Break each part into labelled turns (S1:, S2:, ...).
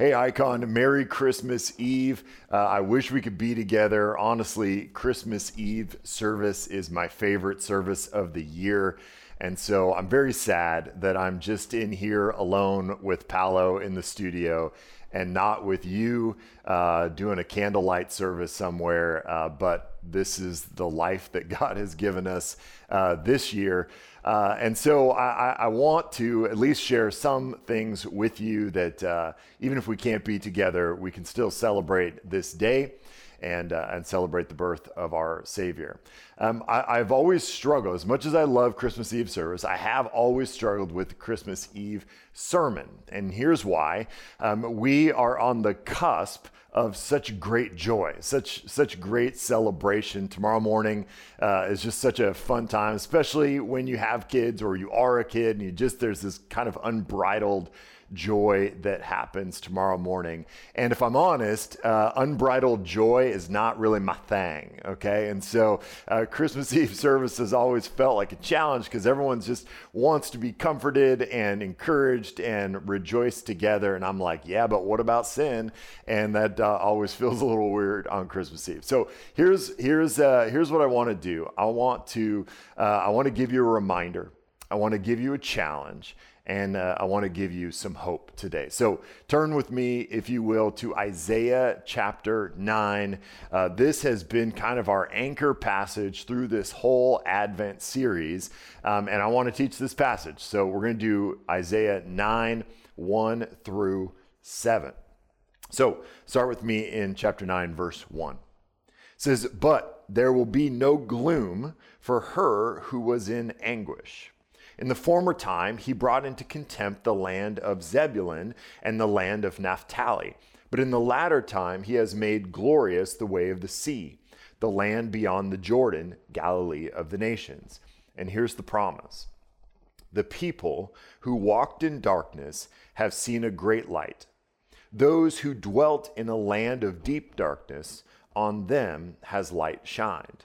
S1: Hey, Icon, Merry Christmas Eve. Uh, I wish we could be together. Honestly, Christmas Eve service is my favorite service of the year. And so I'm very sad that I'm just in here alone with Paolo in the studio and not with you uh, doing a candlelight service somewhere. Uh, but this is the life that God has given us uh, this year. Uh, and so I, I, want to at least share some things with you that uh, even if we can't be together, we can still celebrate this day and, uh, and celebrate the birth of our Savior. Um, I, have always struggled, as much as I love Christmas Eve service, I have always struggled with Christmas Eve sermon. And here's why um, we are on the cusp of such great joy, such such great celebration. Tomorrow morning uh, is just such a fun time, especially when you have kids or you are a kid and you just there's this kind of unbridled joy that happens tomorrow morning. And if I'm honest, uh, unbridled joy is not really my thing, okay? And so uh, Christmas Eve service has always felt like a challenge because everyone just wants to be comforted and encouraged and rejoice together. And I'm like, yeah, but what about sin? And that uh, always feels a little weird on Christmas Eve. So here's here's uh, here's what I want to do. I want to uh, I want to give you a reminder. I want to give you a challenge and uh, I want to give you some hope today. So turn with me, if you will, to Isaiah chapter 9. Uh, this has been kind of our anchor passage through this whole Advent series, um, and I want to teach this passage. So we're going to do Isaiah 9 1 through 7. So start with me in chapter 9, verse 1. It says, But there will be no gloom for her who was in anguish. In the former time, he brought into contempt the land of Zebulun and the land of Naphtali. But in the latter time, he has made glorious the way of the sea, the land beyond the Jordan, Galilee of the nations. And here's the promise The people who walked in darkness have seen a great light. Those who dwelt in a land of deep darkness, on them has light shined.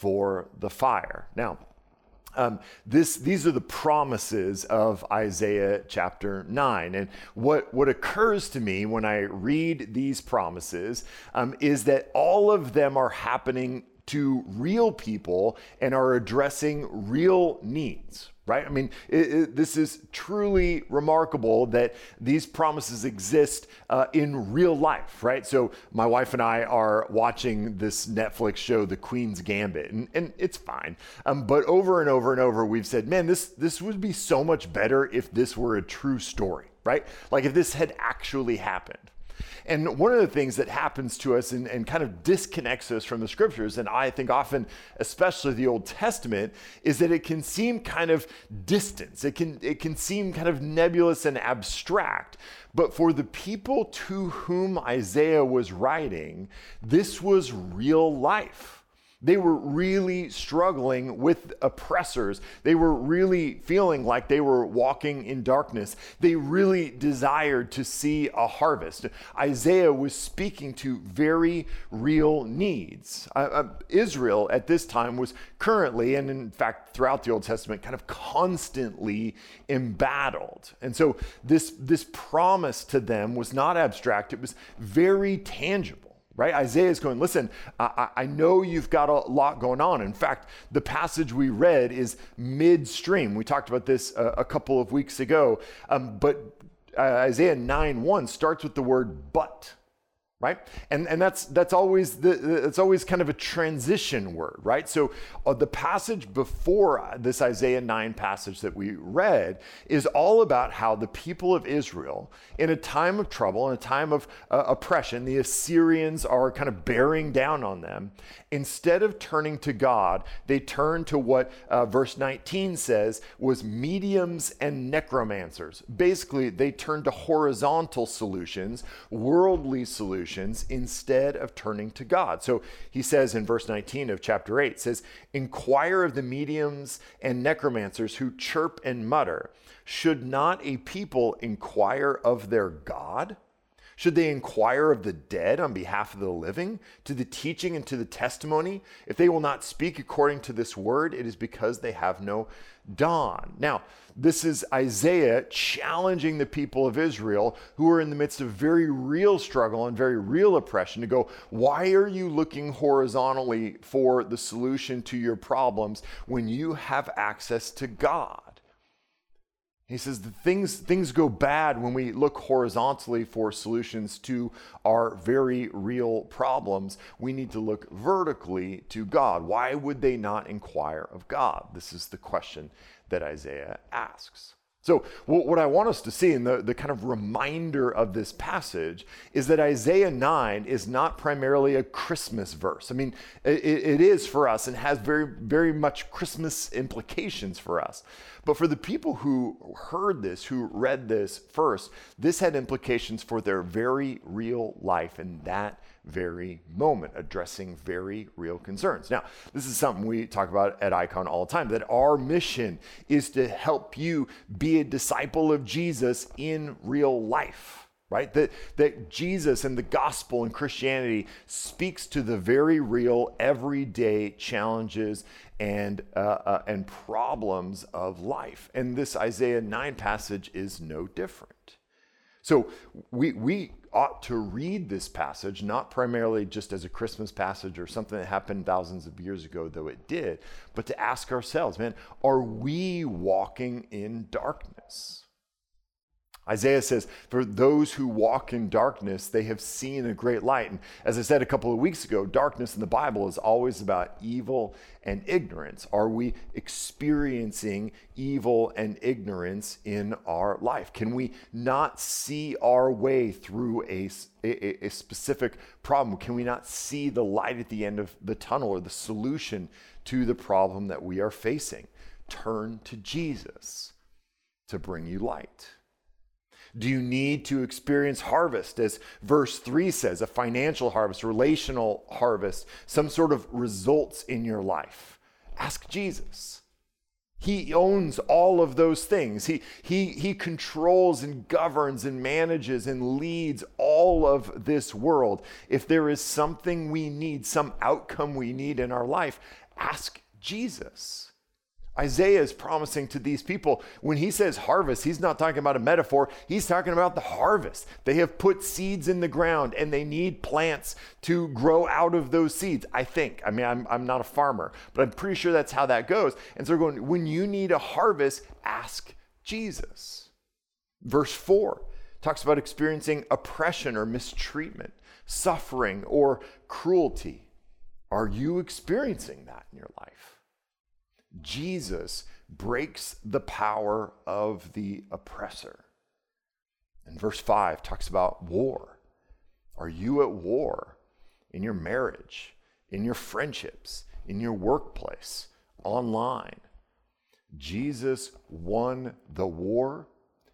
S1: for the fire. Now, um, this, these are the promises of Isaiah chapter 9. And what, what occurs to me when I read these promises um, is that all of them are happening to real people and are addressing real needs, right? I mean, it, it, this is truly remarkable that these promises exist uh, in real life, right? So, my wife and I are watching this Netflix show, The Queen's Gambit, and, and it's fine. Um, but over and over and over, we've said, man, this, this would be so much better if this were a true story, right? Like if this had actually happened. And one of the things that happens to us and, and kind of disconnects us from the scriptures, and I think often, especially the Old Testament, is that it can seem kind of distant. It can, it can seem kind of nebulous and abstract. But for the people to whom Isaiah was writing, this was real life. They were really struggling with oppressors. They were really feeling like they were walking in darkness. They really desired to see a harvest. Isaiah was speaking to very real needs. Uh, uh, Israel at this time was currently, and in fact, throughout the Old Testament, kind of constantly embattled. And so this, this promise to them was not abstract, it was very tangible right? Isaiah is going, listen, I, I, know you've got a lot going on. In fact, the passage we read is midstream. We talked about this a, a couple of weeks ago, um, but uh, Isaiah 9 1 starts with the word but. Right? And and that's that's always the it's always kind of a transition word right? So uh, the passage before this isaiah 9 passage that we read is all about how the people of israel in a time of trouble in a time of uh, oppression the assyrians are kind of bearing down on them. Instead of turning to god they turn to what uh, verse 19 says was mediums and necromancers. Basically they turn to horizontal solutions worldly solutions solutions instead of turning to God. So he says in verse 19 of chapter 8 says, "Inquire of the mediums and necromancers who chirp and mutter. Should not a people inquire of their God?" Should they inquire of the dead on behalf of the living, to the teaching and to the testimony? If they will not speak according to this word, it is because they have no dawn. Now, this is Isaiah challenging the people of Israel who are in the midst of very real struggle and very real oppression to go, why are you looking horizontally for the solution to your problems when you have access to God? He says that things, things go bad when we look horizontally for solutions to our very real problems. We need to look vertically to God. Why would they not inquire of God? This is the question that Isaiah asks. So, what I want us to see in the, the kind of reminder of this passage is that Isaiah 9 is not primarily a Christmas verse. I mean, it, it is for us and has very, very much Christmas implications for us. But for the people who heard this, who read this first, this had implications for their very real life and that very moment, addressing very real concerns. Now, this is something we talk about at Icon all the time that our mission is to help you be a disciple of Jesus in real life right? That, that Jesus and the gospel and Christianity speaks to the very real, everyday challenges and, uh, uh, and problems of life. And this Isaiah 9 passage is no different. So we, we ought to read this passage, not primarily just as a Christmas passage or something that happened thousands of years ago, though it did, but to ask ourselves, man, are we walking in darkness? Isaiah says, For those who walk in darkness, they have seen a great light. And as I said a couple of weeks ago, darkness in the Bible is always about evil and ignorance. Are we experiencing evil and ignorance in our life? Can we not see our way through a, a, a specific problem? Can we not see the light at the end of the tunnel or the solution to the problem that we are facing? Turn to Jesus to bring you light. Do you need to experience harvest, as verse 3 says, a financial harvest, relational harvest, some sort of results in your life? Ask Jesus. He owns all of those things. He, he, he controls and governs and manages and leads all of this world. If there is something we need, some outcome we need in our life, ask Jesus. Isaiah is promising to these people when he says harvest, he's not talking about a metaphor. He's talking about the harvest. They have put seeds in the ground and they need plants to grow out of those seeds. I think. I mean, I'm, I'm not a farmer, but I'm pretty sure that's how that goes. And so, going, when you need a harvest, ask Jesus. Verse 4 talks about experiencing oppression or mistreatment, suffering or cruelty. Are you experiencing that in your life? Jesus breaks the power of the oppressor. And verse 5 talks about war. Are you at war in your marriage, in your friendships, in your workplace, online? Jesus won the war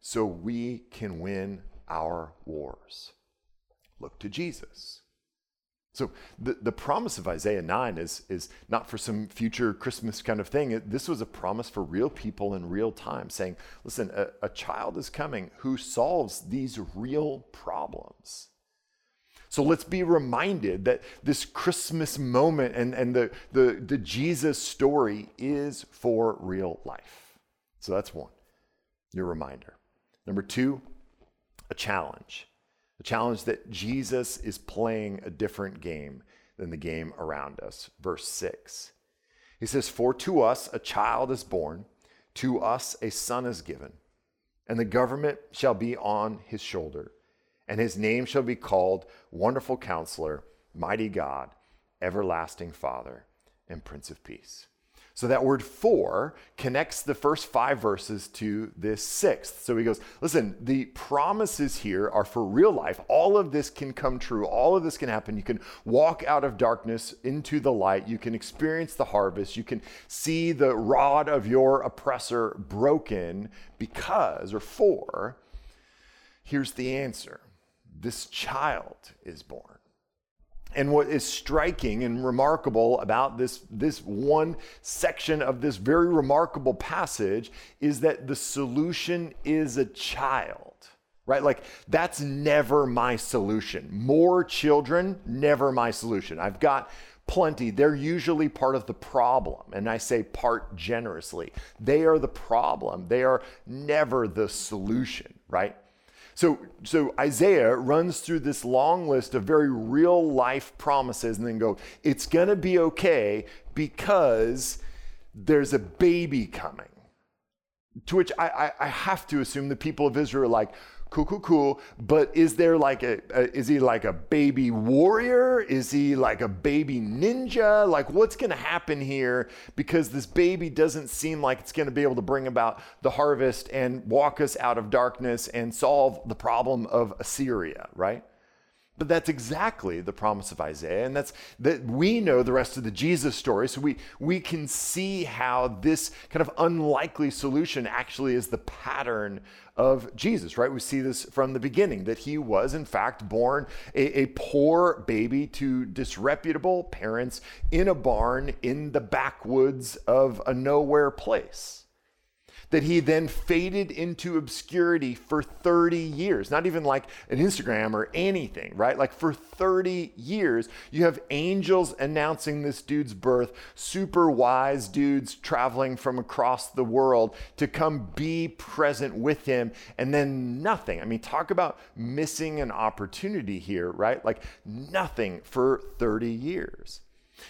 S1: so we can win our wars. Look to Jesus. So the, the promise of Isaiah 9 is, is not for some future Christmas kind of thing. This was a promise for real people in real time, saying, listen, a, a child is coming who solves these real problems. So let's be reminded that this Christmas moment and, and the, the, the Jesus story is for real life. So that's one, your reminder. Number two, a challenge. The challenge that Jesus is playing a different game than the game around us. Verse 6. He says, For to us a child is born, to us a son is given, and the government shall be on his shoulder, and his name shall be called Wonderful Counselor, Mighty God, Everlasting Father, and Prince of Peace. So that word for connects the first five verses to this sixth. So he goes, listen, the promises here are for real life. All of this can come true. All of this can happen. You can walk out of darkness into the light. You can experience the harvest. You can see the rod of your oppressor broken because, or for, here's the answer this child is born. And what is striking and remarkable about this, this one section of this very remarkable passage is that the solution is a child, right? Like, that's never my solution. More children, never my solution. I've got plenty. They're usually part of the problem. And I say part generously. They are the problem, they are never the solution, right? So, so Isaiah runs through this long list of very real life promises and then go, it's going to be okay because there's a baby coming. To which I, I, I have to assume the people of Israel are like, cool, cool, cool. But is there like a, a, is he like a baby warrior? Is he like a baby ninja? Like what's going to happen here? Because this baby doesn't seem like it's going to be able to bring about the harvest and walk us out of darkness and solve the problem of Assyria, right? But that's exactly the promise of Isaiah, and that's that we know the rest of the Jesus story, so we we can see how this kind of unlikely solution actually is the pattern of Jesus, right? We see this from the beginning that he was, in fact, born a, a poor baby to disreputable parents in a barn in the backwoods of a nowhere place that he then faded into obscurity for 30 years. Not even like an Instagram or anything, right? Like for 30 years, you have angels announcing this dude's birth, super wise dudes traveling from across the world to come be present with him, and then nothing. I mean, talk about missing an opportunity here, right? Like nothing for 30 years.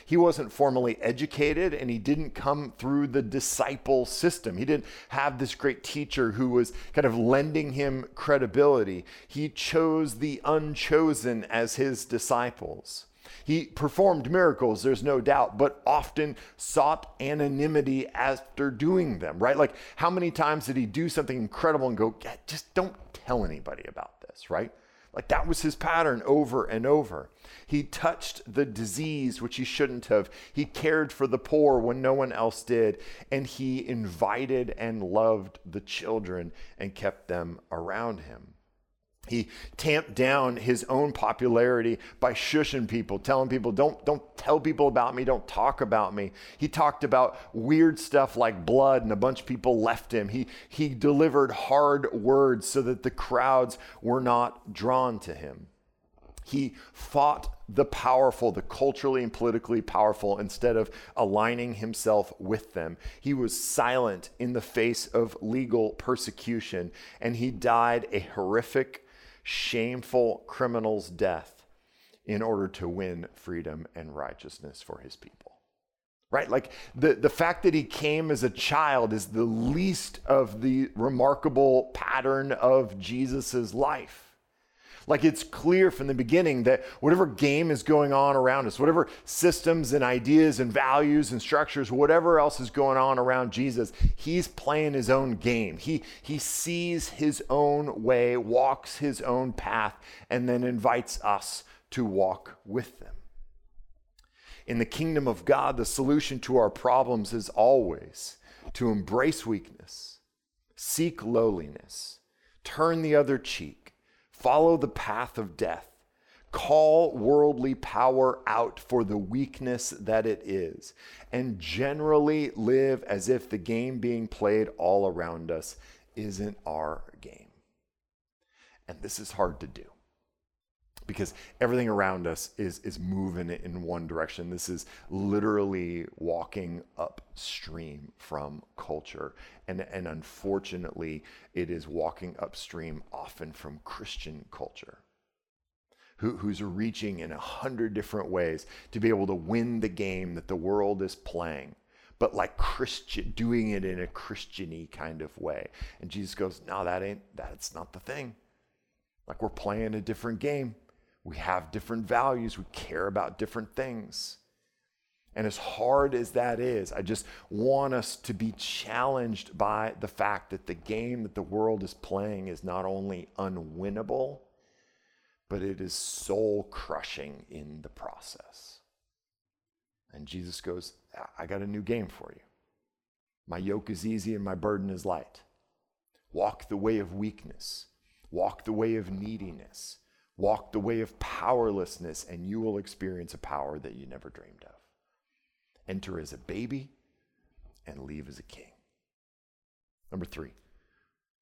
S1: He wasn't formally educated and he didn't come through the disciple system. He didn't have this great teacher who was kind of lending him credibility. He chose the unchosen as his disciples. He performed miracles, there's no doubt, but often sought anonymity after doing them, right? Like, how many times did he do something incredible and go, just don't tell anybody about this, right? Like, that was his pattern over and over. He touched the disease, which he shouldn't have. He cared for the poor when no one else did. And he invited and loved the children and kept them around him. He tamped down his own popularity by shushing people, telling people, don't, don't tell people about me, don't talk about me. He talked about weird stuff like blood, and a bunch of people left him. He, he delivered hard words so that the crowds were not drawn to him. He fought the powerful, the culturally and politically powerful, instead of aligning himself with them. He was silent in the face of legal persecution, and he died a horrific, shameful criminal's death in order to win freedom and righteousness for his people. Right? Like the, the fact that he came as a child is the least of the remarkable pattern of Jesus's life. Like it's clear from the beginning that whatever game is going on around us, whatever systems and ideas and values and structures, whatever else is going on around Jesus, he's playing his own game. He, he sees his own way, walks his own path, and then invites us to walk with them. In the kingdom of God, the solution to our problems is always to embrace weakness, seek lowliness, turn the other cheek follow the path of death, call worldly power out for the weakness that it is, and generally live as if the game being played all around us isn't our game. And this is hard to do because everything around us is is moving in one direction. This is literally walking upstream from culture, and and unfortunately, it is walking upstream often from Christian culture. Who, who's reaching in a hundred different ways to be able to win the game that the world is playing but like Christian, doing it in a Christiany kind of way. And Jesus goes, No, that ain't, that's not the thing. Like we're playing a different game. We have different values. We care about different things. And as hard as that is, I just want us to be challenged by the fact that the game that the world is playing is not only unwinnable, but it is soul crushing in the process. And Jesus goes, I got a new game for you. My yoke is easy and my burden is light. Walk the way of weakness, walk the way of neediness, walk the way of powerlessness, and you will experience a power that you never dreamed of. Enter as a baby and leave as a king. Number three,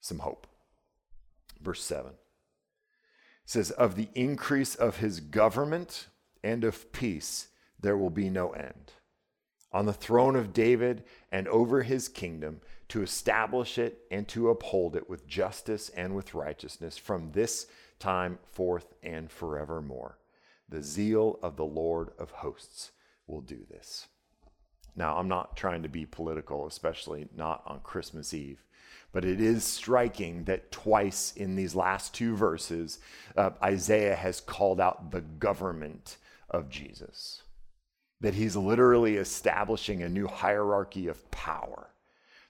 S1: some hope. Verse 7 says, Of the increase of his government and of peace, there will be no end. On the throne of David and over his kingdom, to establish it and to uphold it with justice and with righteousness from this time forth and forevermore. The zeal of the Lord of hosts will do this. Now, I'm not trying to be political, especially not on Christmas Eve, but it is striking that twice in these last two verses, uh, Isaiah has called out the government of Jesus. That he's literally establishing a new hierarchy of power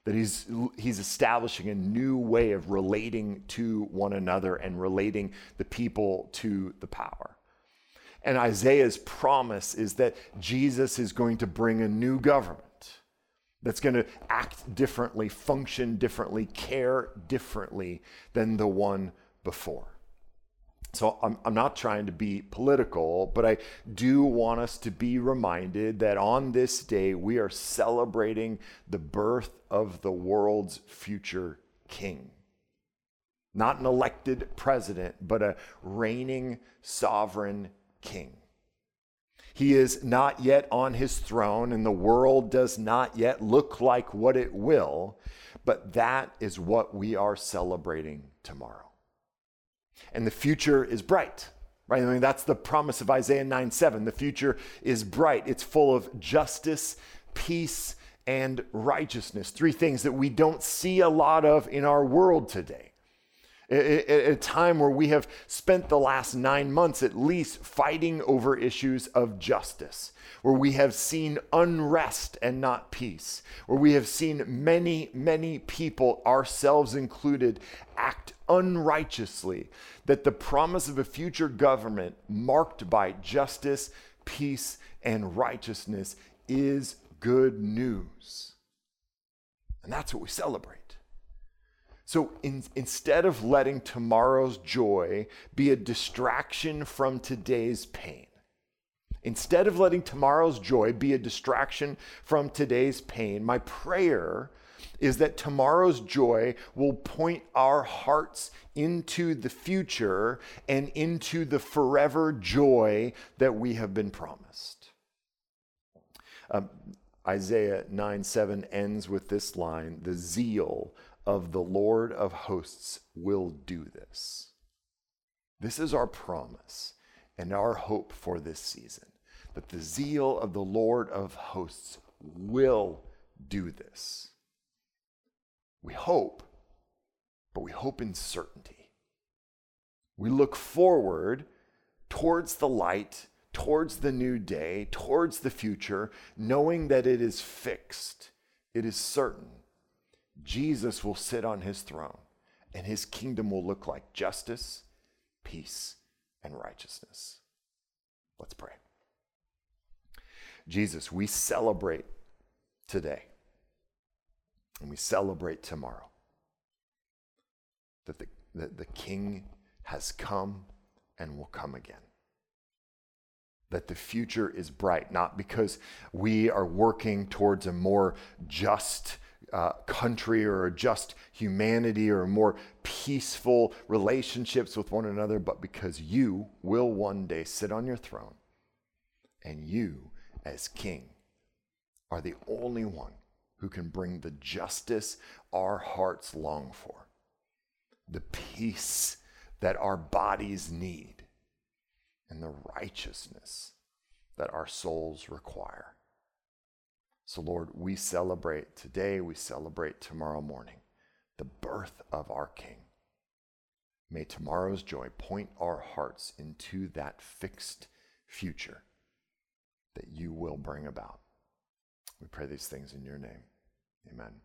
S1: that he's, he's establishing a new way of relating to one another and relating the people to the power. And Isaiah's promise is that Jesus is going to bring a new government that's going to act differently, function differently, care differently than the one before. So I'm, I'm not trying to be political, but I do want us to be reminded that on this day we are celebrating the birth of the world's future king. Not an elected president, but a reigning sovereign king. He is not yet on his throne, and the world does not yet look like what it will, but that is what we are celebrating tomorrow. And the future is bright, right? I mean, that's the promise of Isaiah 9 7. The future is bright, it's full of justice, peace, and righteousness. Three things that we don't see a lot of in our world today at a time where we have spent the last nine months at least fighting over issues of justice, where we have seen unrest and not peace, where we have seen many, many people, ourselves included, act unrighteously, that the promise of a future government marked by justice, peace, and righteousness is good news. And that's what we celebrate. So in, instead of letting tomorrow's joy be a distraction from today's pain, instead of letting tomorrow's joy be a distraction from today's pain, my prayer is that tomorrow's joy will point our hearts into the future and into the forever joy that we have been promised. Um, Isaiah 9 7 ends with this line The zeal of the Lord of hosts will do this. This is our promise and our hope for this season that the zeal of the Lord of hosts will do this. We hope, but we hope in certainty. We look forward towards the light, towards the new day, towards the future, knowing that it is fixed, it is certain, Jesus will sit on his throne, and his kingdom will look like justice, peace, and righteousness. Let's pray. Jesus, we celebrate today, and we celebrate tomorrow that the, that the King has come and will come again. That the future is bright, not because we are working towards a more just uh, country or a just humanity or more peaceful relationships with one another, but because you will one day sit on your throne and you, as king, are the only one who can bring the justice our hearts long for, the peace that our bodies need, and the righteousness that our souls require. So, Lord, we celebrate today, we celebrate tomorrow morning the birth of our King. May tomorrow's joy point our hearts into that fixed future that you will bring about. We pray these things in your name. Amen.